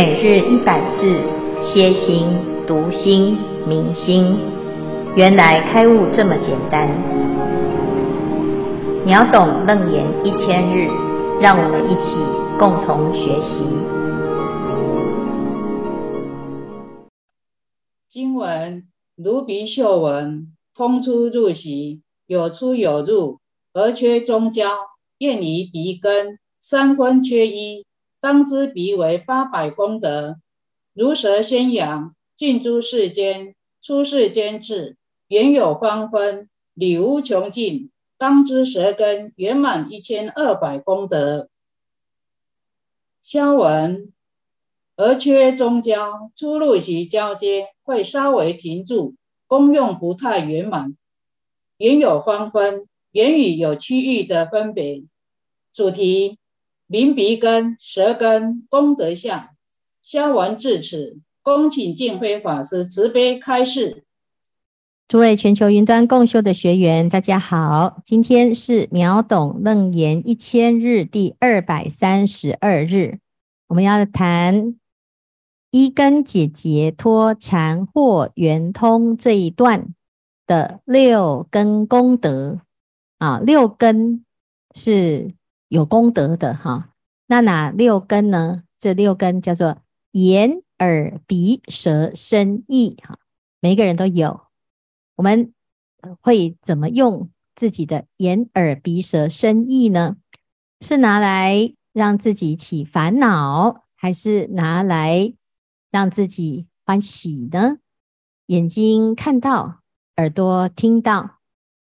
每日一百字，歇心、读心、明心，原来开悟这么简单。秒懂楞严一千日，让我们一起共同学习。经文如鼻嗅闻，通出入息，有出有入，而缺中焦，验于鼻根，三分缺一。当知鼻为八百功德，如舌宣扬，尽诸世间，出世间智，圆有方分，理无穷尽。当知舌根圆满一千二百功德。消文，而缺中交，出入息交接会稍微停住，功用不太圆满。圆有方分，言语有区域的分别。主题。临鼻根、舌根功德相，消文至此，恭请净辉法师慈悲开示。诸位全球云端共修的学员，大家好，今天是秒懂楞严一千日第二百三十二日，我们要谈一根解结脱缠或圆通这一段的六根功德啊，六根是。有功德的哈，那哪六根呢？这六根叫做眼、耳、鼻、舌、身、意哈，每个人都有。我们会怎么用自己的眼、耳、鼻、舌、身、意呢？是拿来让自己起烦恼，还是拿来让自己欢喜呢？眼睛看到，耳朵听到，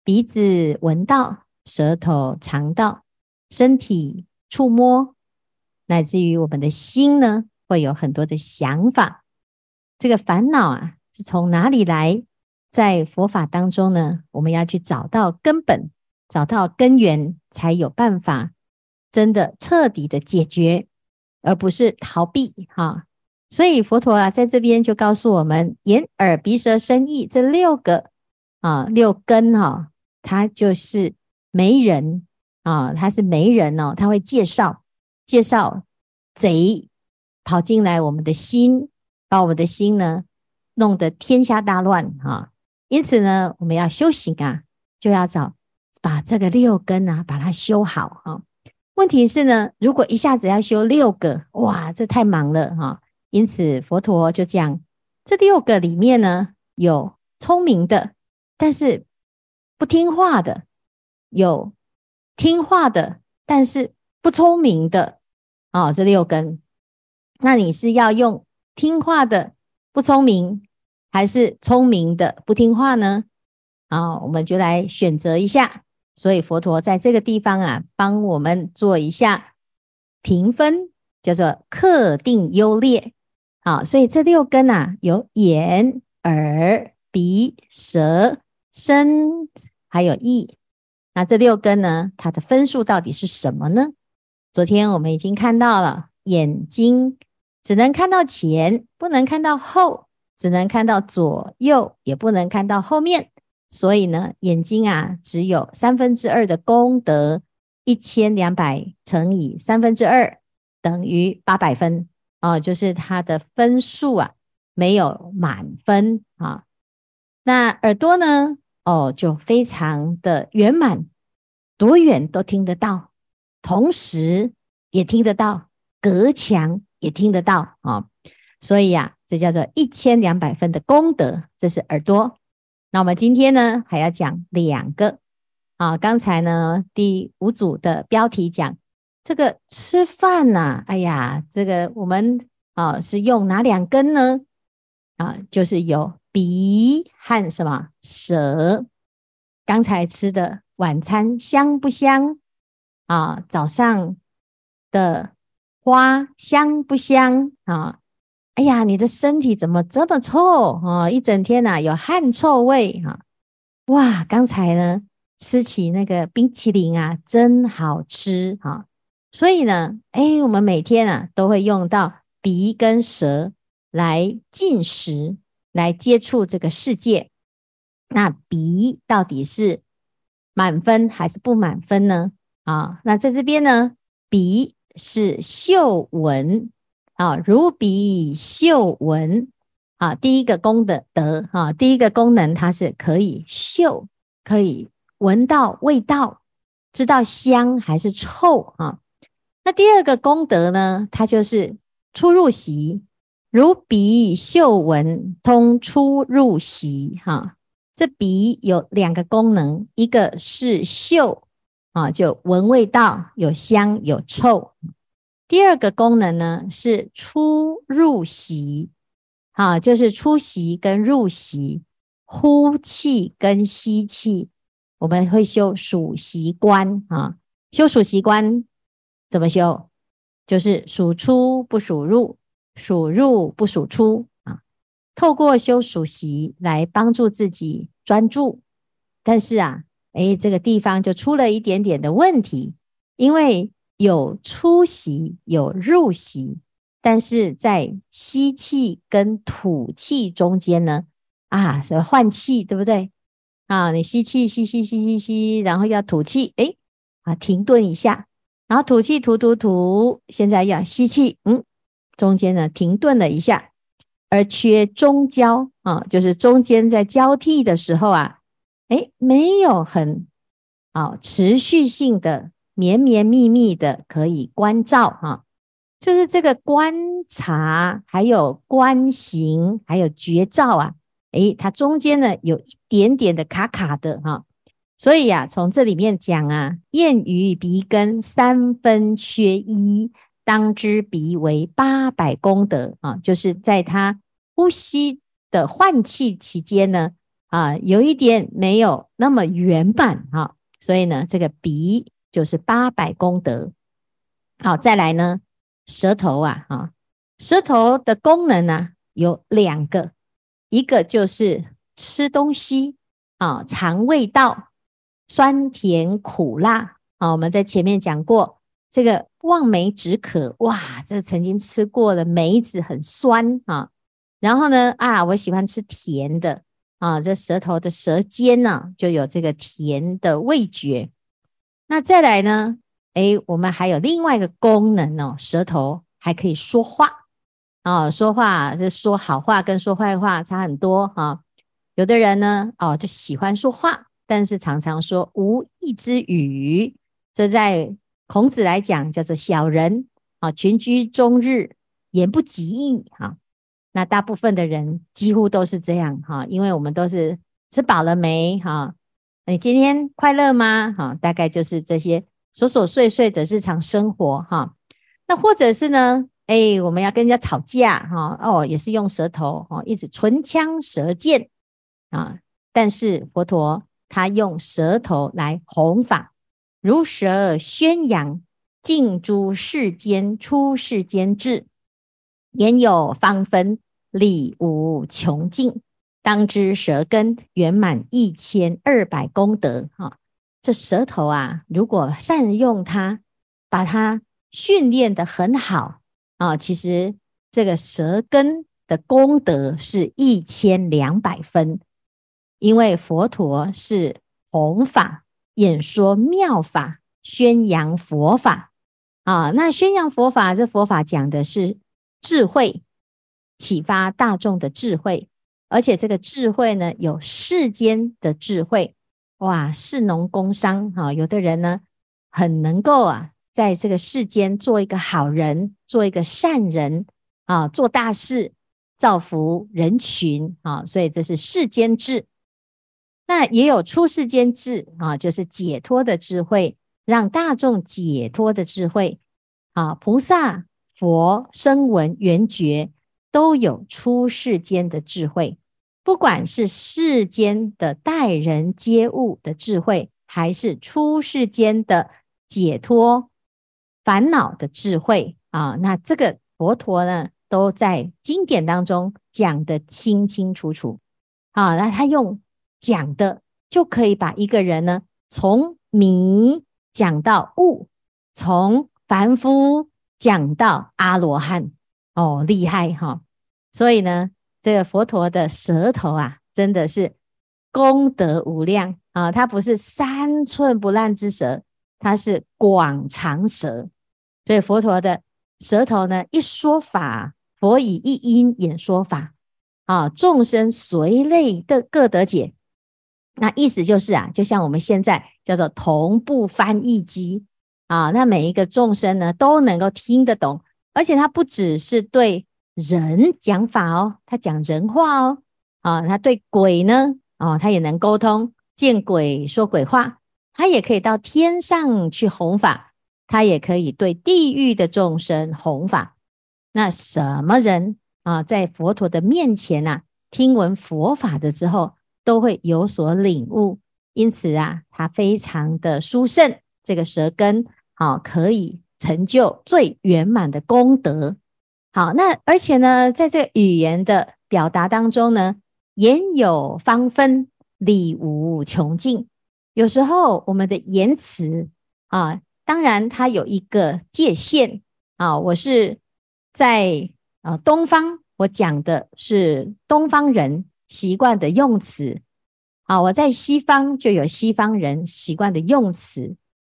鼻子闻到，舌头尝到。身体触摸，乃至于我们的心呢，会有很多的想法。这个烦恼啊，是从哪里来？在佛法当中呢，我们要去找到根本，找到根源，才有办法真的彻底的解决，而不是逃避哈。所以佛陀啊，在这边就告诉我们：眼、耳、鼻、舌、身、意这六个啊六根哈，它就是没人。啊，他是媒人哦，他会介绍介绍贼跑进来我们的心，把我们的心呢弄得天下大乱啊！因此呢，我们要修行啊，就要找把这个六根啊，把它修好啊。问题是呢，如果一下子要修六个，哇，这太忙了哈！因此佛陀就讲，这六个里面呢，有聪明的，但是不听话的，有。听话的，但是不聪明的，哦，这六根，那你是要用听话的不聪明，还是聪明的不听话呢？啊，我们就来选择一下。所以佛陀在这个地方啊，帮我们做一下评分，叫做课定优劣。啊，所以这六根啊，有眼、耳、鼻、舌、身，还有意。那这六根呢？它的分数到底是什么呢？昨天我们已经看到了，眼睛只能看到前，不能看到后；只能看到左右，也不能看到后面。所以呢，眼睛啊，只有三分之二的功德，一千两百乘以三分之二等于八百分啊，就是它的分数啊，没有满分啊。那耳朵呢？哦，就非常的圆满，多远都听得到，同时也听得到，隔墙也听得到啊、哦！所以呀、啊，这叫做一千两百分的功德，这是耳朵。那我们今天呢，还要讲两个啊。刚才呢，第五组的标题讲这个吃饭呐、啊，哎呀，这个我们啊是用哪两根呢？啊，就是有。鼻和什么舌？刚才吃的晚餐香不香啊？早上的花香不香啊？哎呀，你的身体怎么这么臭啊？一整天呐、有汗臭味啊！哇，刚才呢吃起那个冰淇淋啊，真好吃啊！所以呢，哎，我们每天啊都会用到鼻跟舌来进食。来接触这个世界，那鼻到底是满分还是不满分呢？啊，那在这边呢，鼻是嗅闻啊，如鼻嗅闻啊，第一个功德德啊，第一个功能它是可以嗅，可以闻到味道，知道香还是臭啊。那第二个功德呢，它就是出入息，如鼻嗅闻通出入息哈。这鼻有两个功能，一个是嗅啊，就闻味道，有香有臭。第二个功能呢是出入息，啊，就是出息跟入息，呼气跟吸气，我们会修数息观啊，修数息观怎么修？就是数出不数入，数入不数出啊。透过修数息来帮助自己专注，但是啊，诶，这个地方就出了一点点的问题，因为有出息有入息，但是在吸气跟吐气中间呢，啊，是换气，对不对？啊，你吸气吸吸吸吸吸，然后要吐气，诶，啊，停顿一下，然后吐气吐吐吐，现在要吸气，嗯，中间呢停顿了一下。而缺中交啊，就是中间在交替的时候啊，诶，没有很啊持续性的绵绵密密的可以观照哈，就是这个观察，还有观行，还有觉照啊，诶，它中间呢有一点点的卡卡的哈，所以呀，从这里面讲啊，厌于鼻根三分缺一。当知鼻为八百功德啊，就是在他呼吸的换气期间呢，啊，有一点没有那么圆满哈，所以呢，这个鼻就是八百功德。好，再来呢，舌头啊，啊，舌头的功能呢有两个，一个就是吃东西啊，尝味道，酸甜苦辣啊，我们在前面讲过。这个望梅止渴，哇，这曾经吃过的梅子很酸啊。然后呢，啊，我喜欢吃甜的啊，这舌头的舌尖呢、就有这个甜的味觉。那再来呢，哎，我们还有另外一个功能哦，舌头还可以说话啊，说话这说好话跟说坏话差很多啊。有的人呢，哦，就喜欢说话，但是常常说无义之语，这在。孔子来讲叫做小人啊，群居终日，言不及义哈。那大部分的人几乎都是这样哈，因为我们都是吃饱了没哈？你今天快乐吗？哈，大概就是这些琐琐碎碎的日常生活哈。那或者是呢？哎，我们要跟人家吵架哈，哦，也是用舌头哦，一直唇枪舌剑啊。但是佛陀他用舌头来弘法。如舌宣扬，尽诸世间出世间智，言有方分，理无穷尽。当知舌根圆满一千二百功德。哈，这舌头啊，如果善用它，把它训练得很好啊，其实这个舌根的功德是一千两百分，因为佛陀是弘法。演说妙法，宣扬佛法啊！那宣扬佛法，这佛法讲的是智慧，启发大众的智慧，而且这个智慧呢，有世间的智慧哇！士农工商啊，有的人呢，很能够啊，在这个世间做一个好人，做一个善人啊，做大事，造福人群啊，所以这是世间智。那也有出世间智啊，就是解脱的智慧，让大众解脱的智慧啊。菩萨、佛、声闻、缘觉都有出世间的智慧，不管是世间的待人接物的智慧，还是出世间的解脱烦恼的智慧啊。那这个佛陀呢，都在经典当中讲得清清楚楚啊。那他用。讲的就可以把一个人呢，从迷讲到悟，从凡夫讲到阿罗汉，哦，厉害哈、哦！所以呢，这个佛陀的舌头啊，真的是功德无量啊！它不是三寸不烂之舌，它是广长舌。所以佛陀的舌头呢一说法，佛以一音演说法，啊，众生随类的各得解。那意思就是啊，就像我们现在叫做同步翻译机。啊，那每一个众生呢都能够听得懂，而且他不只是对人讲法哦，他讲人话哦，啊，他对鬼呢，哦，他也能沟通，见鬼说鬼话，他也可以到天上去弘法，他也可以对地狱的众生弘法。那什么人啊，在佛陀的面前呐、啊，听闻佛法的之后，都会有所领悟，因此啊，他非常的殊胜。这个舌根好，可以成就最圆满的功德。好，那而且呢，在这个语言的表达当中呢，言有方分，理无穷尽。有时候我们的言辞啊，当然它有一个界限啊。我是在啊东方，我讲的是东方人。习惯的用词，啊，我在西方就有西方人习惯的用词，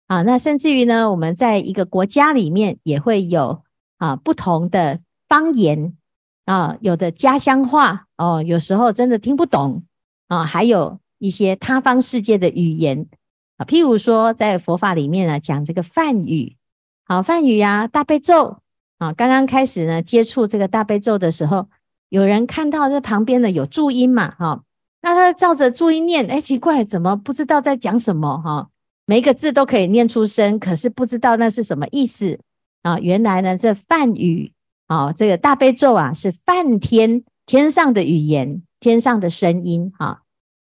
啊，那甚至于呢，我们在一个国家里面也会有啊不同的方言，啊，有的家乡话，哦，有时候真的听不懂，啊，还有一些他方世界的语言，啊，譬如说在佛法里面呢，讲这个梵语，好，梵语呀，大悲咒，啊，刚刚开始呢接触这个大悲咒的时候。有人看到这旁边的有注音嘛？哈，那他照着注音念，哎，奇怪，怎么不知道在讲什么？哈，每一个字都可以念出声，可是不知道那是什么意思啊？原来呢，这梵语啊，这个大悲咒啊，是梵天天上的语言，天上的声音哈。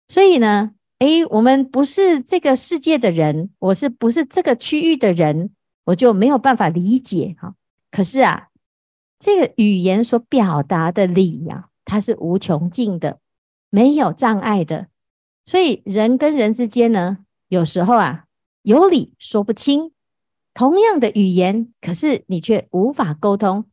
所以呢，哎，我们不是这个世界的人，我是不是这个区域的人，我就没有办法理解哈。可是啊。这个语言所表达的理呀、它是无穷尽的，没有障碍的。所以人跟人之间呢，有时候啊，有理说不清，同样的语言，可是你却无法沟通。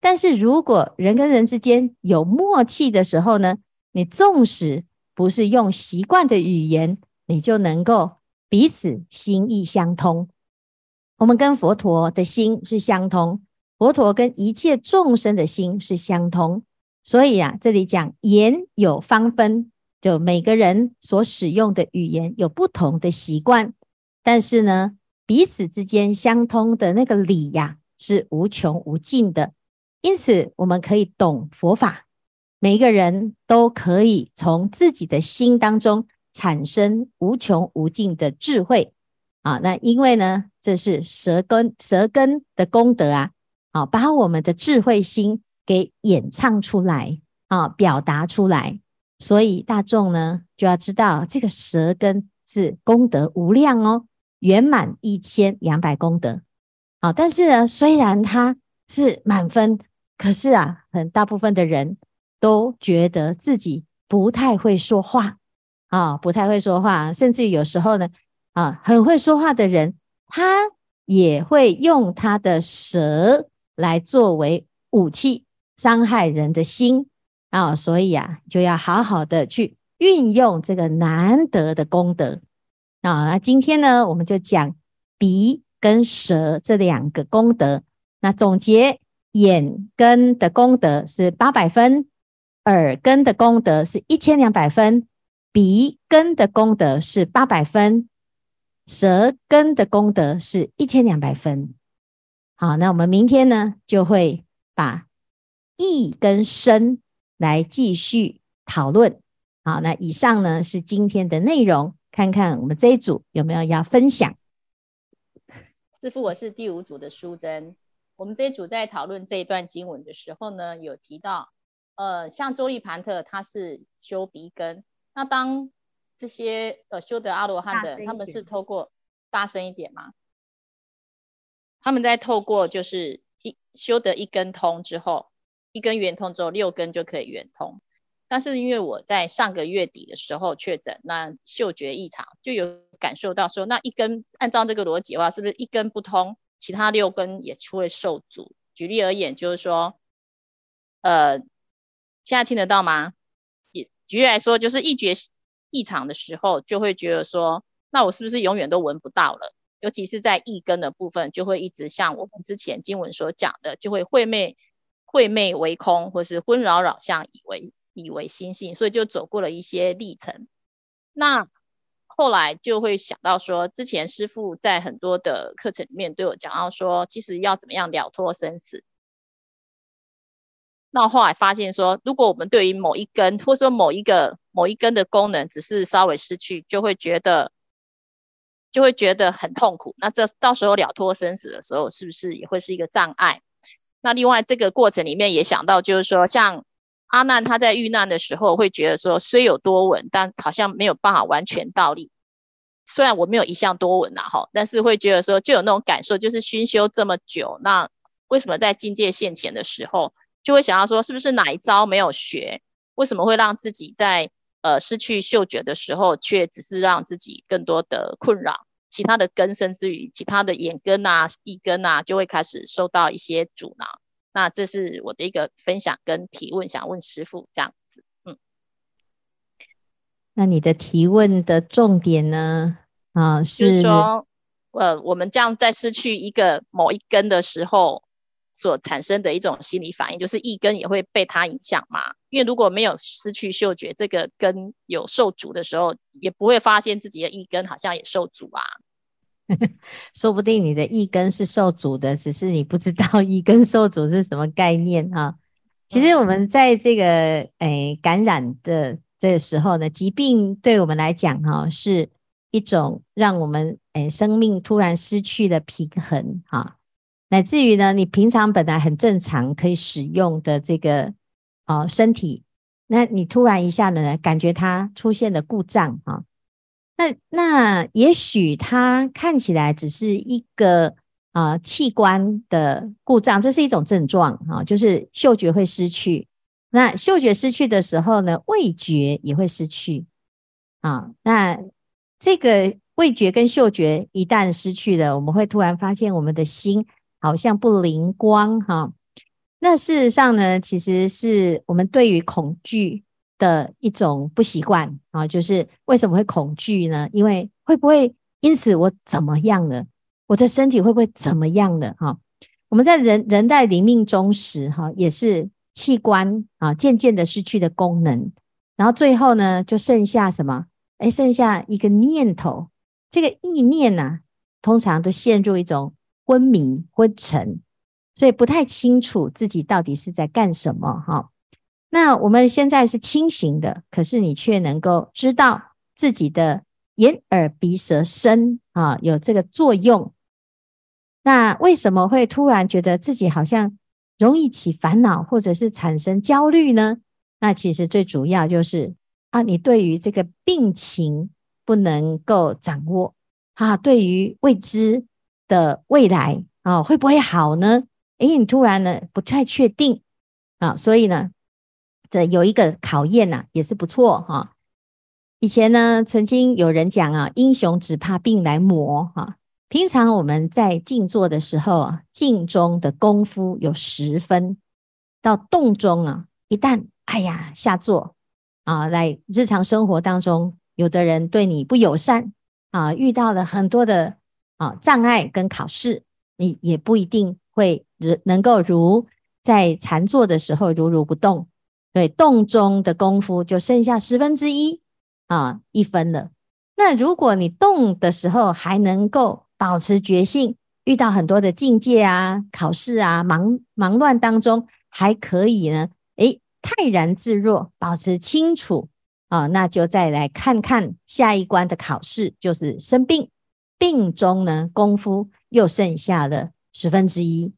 但是如果人跟人之间有默契的时候呢，你纵使不是用习惯的语言，你就能够彼此心意相通。我们跟佛陀的心是相通。佛陀跟一切众生的心是相通，所以啊，这里讲言有方分，就每个人所使用的语言有不同的习惯，但是呢，彼此之间相通的那个理呀，是无穷无尽的。因此，我们可以懂佛法，每一个人都可以从自己的心当中产生无穷无尽的智慧啊。那因为呢，这是舌根舌根的功德啊。啊，把我们的智慧心给演唱出来啊，表达出来。所以大众呢，就要知道这个舌根是功德无量哦，圆满一千两百功德。啊，但是呢，虽然它是满分，可是啊，很大部分的人都觉得自己不太会说话啊，不太会说话，甚至有时候呢，啊，很会说话的人，他也会用他的舌。来作为武器，伤害人的心啊，所以啊，就要好好的去运用这个难得的功德啊。那今天呢，我们就讲鼻跟舌这两个功德。那总结，眼根的功德是八百分，耳根的功德是一千两百分，鼻根的功德是八百分，舌根的功德是一千两百分。好，那我们明天呢，就会把意跟身来继续讨论。好，那以上呢是今天的内容，看看我们这一组有没有要分享。师父，我是第五组的淑珍。我们这一组在讨论这一段经文的时候呢，有提到，呃，像周利盘特他是修鼻根，那当这些呃修得阿罗汉的，他们是透过大声一点吗？他们在透过就是一修得一根通之后，一根圆通之后，六根就可以圆通。但是因为我在上个月底的时候确诊，那嗅觉异常，就有感受到说，那一根按照这个逻辑的话，是不是一根不通，其他六根也会受阻？举例而言，就是说，呃，现在听得到吗？也举例来说，就是一觉异常的时候，就会觉得说，那我是不是永远都闻不到了？尤其是在一根的部分，就会一直像我们之前经文所讲的，就会晦昧晦昧为空，或是昏扰扰相，以为以为心性，所以就走过了一些历程。那后来就会想到说，之前师父在很多的课程里面都有讲到说，其实要怎么样了脱生死。那后来发现说，如果我们对于某一根，或者说某一个某一根的功能，只是稍微失去，就会觉得就会觉得很痛苦。那这到时候了脱生死的时候，是不是也会是一个障碍？那另外这个过程里面也想到，就是说像阿难他在遇难的时候，会觉得说虽有多闻，但好像没有办法完全道立。虽然我没有一向多闻呐，哈，但是会觉得说就有那种感受，就是熏修这么久，那为什么在境界现前的时候？就会想要说，是不是哪一招没有学？为什么会让自己在呃失去嗅觉的时候，却只是让自己更多的困扰？其他的根，甚至于其他的眼根啊、一根啊，就会开始受到一些阻挠。那这是我的一个分享跟提问，想问师傅这样子。嗯，那你的提问的重点呢？啊，是，是说，呃，我们这样在失去一个某一根的时候。所产生的一种心理反应，就是一根也会被它影响嘛。因为如果没有失去嗅觉，这个根有受阻的时候，也不会发现自己的一根好像也受阻啊。说不定你的一根是受阻的，只是你不知道 一根受阻是什么概念啊。其实我们在这个诶、哎、感染的这个时候呢，疾病对我们来讲哈、啊，是一种让我们诶、哎、生命突然失去了平衡啊。乃至于呢，你平常本来很正常可以使用的这个哦身体，那你突然一下子呢，感觉它出现了故障啊，那那也许它看起来只是一个啊器官的故障，这是一种症状啊，就是嗅觉会失去。那嗅觉失去的时候呢，味觉也会失去啊。那这个味觉跟嗅觉一旦失去了，我们会突然发现我们的心。好像不灵光哈，那事实上呢，其实是我们对于恐惧的一种不习惯啊。就是为什么会恐惧呢？因为会不会因此我怎么样了？我的身体会不会怎么样了？哈，我们在人人在临命终时哈，也是器官啊渐渐的失去的功能，然后最后呢，就剩下什么？哎，剩下一个念头，这个意念呐，通常都陷入一种。昏迷、昏沉，所以不太清楚自己到底是在干什么哈。那我们现在是清醒的，可是你却能够知道自己的眼、耳、鼻、舌、身啊有这个作用。那为什么会突然觉得自己好像容易起烦恼，或者是产生焦虑呢？那其实最主要就是啊，你对于这个病情不能够掌握啊，对于未知。的未来啊，会不会好呢？诶，你突然呢不太确定啊，所以呢，这有一个考验呐、啊，也是不错哈、以前呢，曾经有人讲啊，英雄只怕病来磨哈、平常我们在静坐的时候啊，静中的功夫有十分，到动中啊，一旦哎呀下坐啊，在日常生活当中，有的人对你不友善啊，遇到了很多的。啊，障碍跟考试，你也不一定会能够如在禅坐的时候如如不动。对，动中的功夫就剩下十分之一啊，一分了。那如果你动的时候还能够保持觉性，遇到很多的境界啊、考试啊、忙忙乱当中还可以呢，诶，泰然自若，保持清楚啊，那就再来看看下一关的考试，就是生病。病中呢，功夫又剩下了十分之一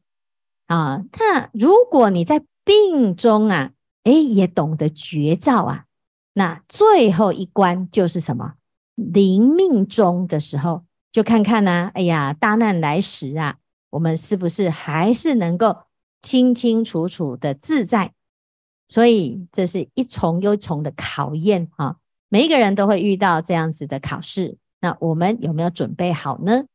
啊。那如果你在病中啊，哎，也懂得绝招啊，那最后一关就是什么？临命终的时候，就看看呢、啊。哎呀，大难来时啊，我们是不是还是能够清清楚楚的自在？所以这是一重又一重的考验啊。每一个人都会遇到这样子的考试。那我们有没有准备好呢？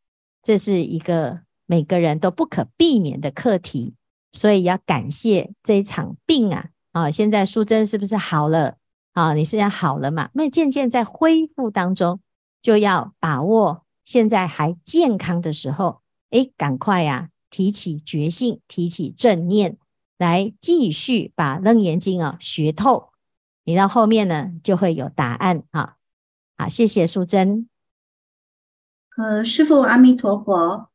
这是一个每个人都不可避免的课题，所以要感谢这一场病啊！啊，现在淑贞是不是好了？啊，你现在好了嘛？那渐渐在恢复当中，就要把握现在还健康的时候，哎，赶快呀、啊，提起决心，提起正念，来继续把《楞严经》啊学透。你到后面呢，就会有答案啊。好，谢谢淑贞。呃，师父阿弥陀佛。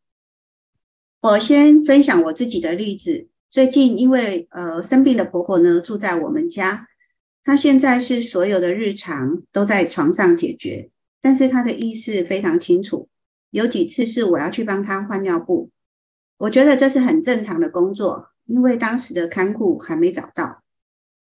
我先分享我自己的例子。最近因为呃生病的婆婆呢住在我们家，她现在是所有的日常都在床上解决。但是她的意识非常清楚，有几次是我要去帮她换尿布，我觉得这是很正常的工作，因为当时的看护还没找到。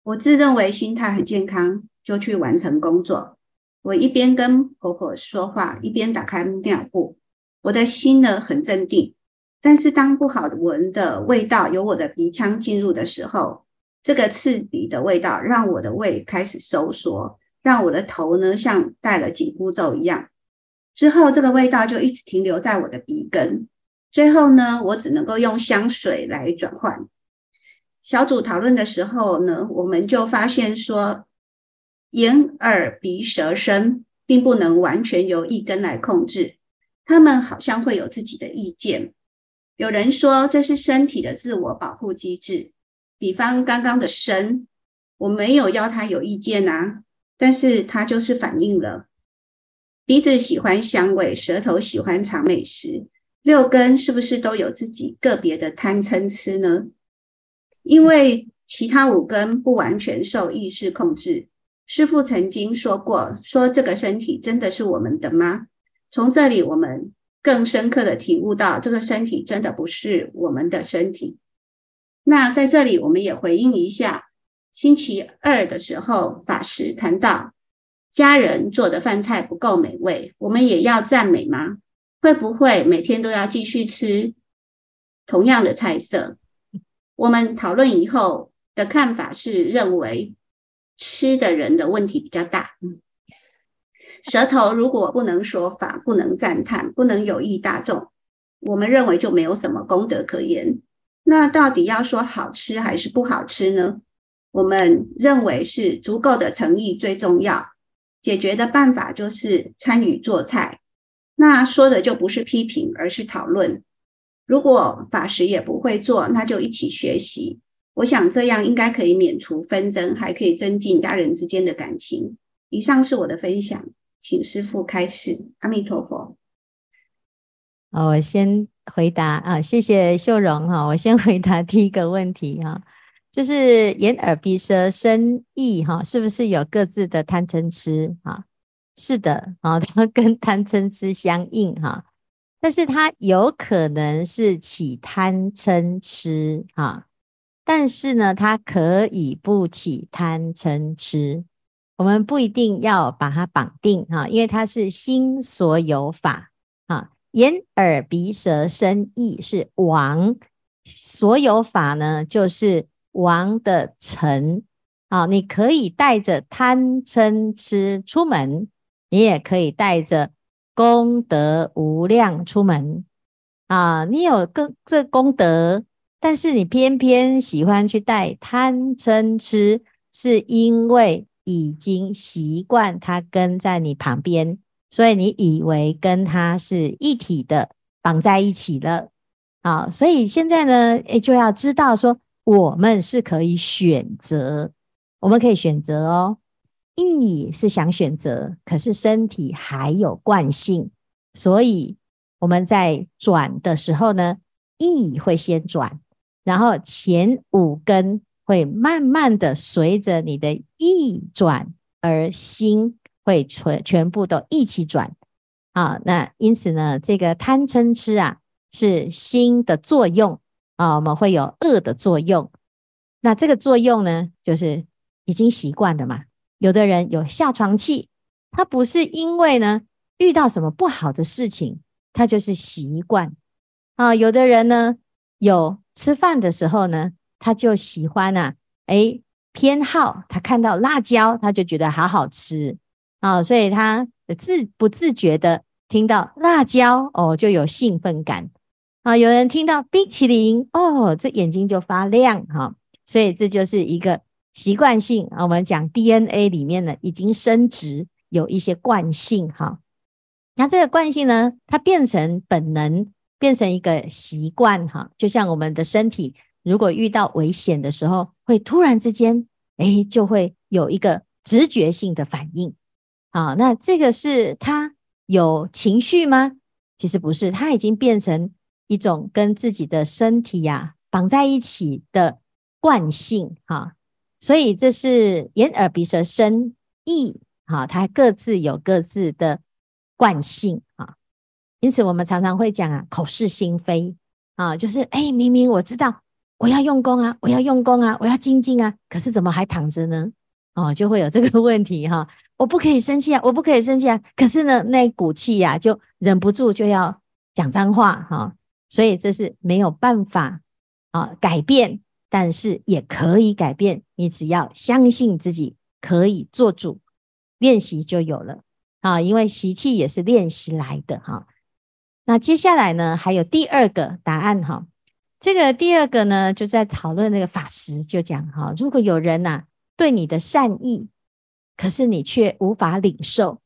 我自认为心态很健康，就去完成工作。我一边跟婆婆说话，一边打开尿布，我的心呢很镇定。但是当不好闻的味道由我的鼻腔进入的时候，这个刺鼻的味道让我的胃开始收缩。让我的头呢像戴了紧箍咒一样，之后这个味道就一直停留在我的鼻根，最后呢，我只能够用香水来转换。小组讨论的时候呢，我们就发现说，眼、耳、鼻、舌、身并不能完全由一根来控制，他们好像会有自己的意见。有人说这是身体的自我保护机制，比方刚刚的身，我没有要他有意见啊。但是他就是反应了，鼻子喜欢香味，舌头喜欢尝美食，六根是不是都有自己个别的贪嗔痴呢？因为其他五根不完全受意识控制。师父曾经说过，说这个身体真的是我们的吗？从这里我们更深刻的体悟到，这个身体真的不是我们的身体。那在这里我们也回应一下。星期二的时候，法师谈到家人做的饭菜不够美味，我们也要赞美吗？会不会每天都要继续吃同样的菜色？我们讨论以后的看法是认为吃的人的问题比较大。舌头如果不能说法，不能赞叹，不能有益大众，我们认为就没有什么功德可言。那到底要说好吃还是不好吃呢？我们认为是足够的诚意最重要，解决的办法就是参与做菜。那说的就不是批评，而是讨论。如果法师也不会做，那就一起学习。我想这样应该可以免除纷争，还可以增进家人之间的感情。以上是我的分享，请师父开示。阿弥陀佛。哦我先回答啊，谢谢秀荣哈。我先回答第一个问题哈。就是眼耳鼻舌身意哈，是不是有各自的贪嗔痴啊？是的啊，它跟贪嗔痴相应哈，但是它有可能是起贪嗔痴啊，但是呢，它可以不起贪嗔痴，我们不一定要把它绑定哈，因为它是心所有法啊，眼耳鼻舌身意是王，所有法呢就是。王的臣啊，你可以带着贪嗔痴出门，你也可以带着功德无量出门啊。你有个这功德，但是你偏偏喜欢去带贪嗔痴，是因为已经习惯他跟在你旁边，所以你以为跟他是一体的，绑在一起了啊。所以现在呢，诶，就要知道说。我们是可以选择，我们可以选择哦。意是想选择，可是身体还有惯性，所以我们在转的时候呢，意会先转，然后前五根会慢慢的随着你的意转，而心会全全部都一起转。啊，那因此呢，这个贪嗔痴啊，是心的作用。啊，我们会有恶的作用。那这个作用呢，就是已经习惯的嘛。有的人有下床气，他不是因为呢遇到什么不好的事情，他就是习惯。啊，有的人呢有吃饭的时候呢，他就喜欢啊，诶，偏好他看到辣椒，他就觉得好好吃啊，所以他自不自觉的听到辣椒哦，就有兴奋感。啊，有人听到冰淇淋哦，这眼睛就发亮哈，所以这就是一个习惯性啊。我们讲 DNA 里面呢，已经深植有一些惯性哈。那这个惯性呢，它变成本能，变成一个习惯哈，就像我们的身体，如果遇到危险的时候，会突然之间，哎，就会有一个直觉性的反应。啊，那这个是他有情绪吗？其实不是，他已经变成一种跟自己的身体呀、啊、绑在一起的惯性哈。所以这是眼耳鼻舌身意哈，它各自有各自的惯性啊。因此我们常常会讲啊，口是心非啊，就是哎，明明我知道我要用功啊，我要用功啊，我要精进啊，可是怎么还躺着呢？哦，就会有这个问题哈。我不可以生气啊，我不可以生气啊，可是呢，那股气呀，就忍不住就要讲脏话哈。所以这是没有办法啊改变。但是也可以改变，你只要相信自己可以做主，练习就有了啊！因为习气也是练习来的哈。那接下来呢，还有第二个答案哈。这个第二个呢，就在讨论那个法师就讲哈，如果有人呐对你的善意，可是你却无法领受，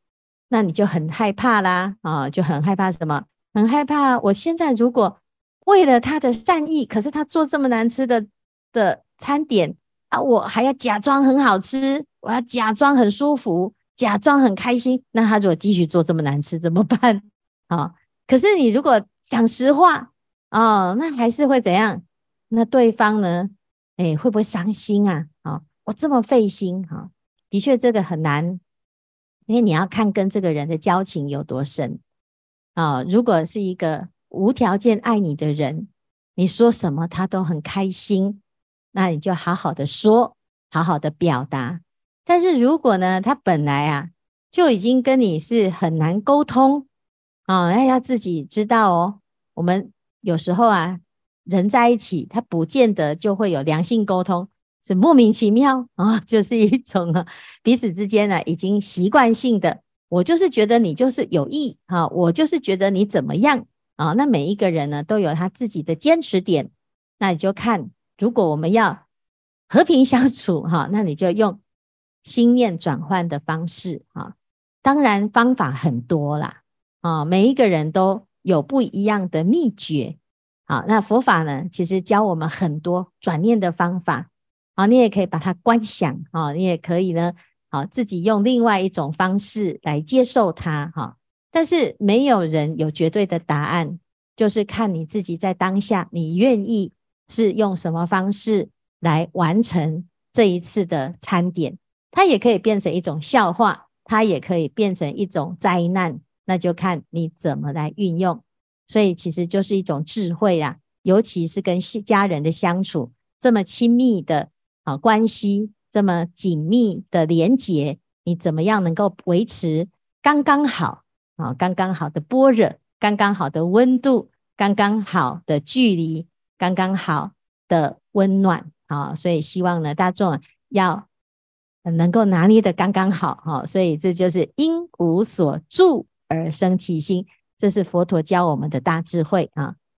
那你就很害怕啦啊，就很害怕什么？很害怕我现在如果为了他的善意，可是他做这么难吃的。的餐点啊，我还要假装很好吃，我要假装很舒服，假装很开心。那他如果继续做这么难吃怎么办 啊？可是你如果讲实话哦，那还是会怎样？那对方呢？哎，会不会伤心啊？啊，我这么费心哈，的确这个很难，因为你要看跟这个人的交情有多深啊。如果是一个无条件爱你的人，你说什么他都很开心。那你就好好的说，好好的表达。但是如果呢，他本来啊就已经跟你是很难沟通啊，那要自己知道哦。我们有时候啊，人在一起，他不见得就会有良性沟通，是莫名其妙啊，就是一种啊，彼此之间呢已经习惯性的，我就是觉得你就是有意啊，我就是觉得你怎么样啊。那每一个人呢都有他自己的坚持点，那你就看。如果我们要和平相处，哈，那你就用心念转换的方式，啊，当然方法很多啦，啊，每一个人都有不一样的秘诀，好，那佛法呢，其实教我们很多转念的方法，好，你也可以把它观想，啊，你也可以呢，好，自己用另外一种方式来接受它，哈，但是没有人有绝对的答案，就是看你自己在当下，你愿意。是用什么方式来完成这一次的餐点？它也可以变成一种笑话，它也可以变成一种灾难，那就看你怎么来运用。所以其实就是一种智慧啊，尤其是跟家人的相处这么亲密的啊关系，这么紧密的连结，你怎么样能够维持刚刚好啊，刚刚好的般若，刚刚好的温度，刚刚好的距离。刚刚好的温暖啊，所以希望呢，大众要能够拿捏的刚刚好哈，所以这就是应无所住而生其心，这是佛陀教我们的大智慧啊。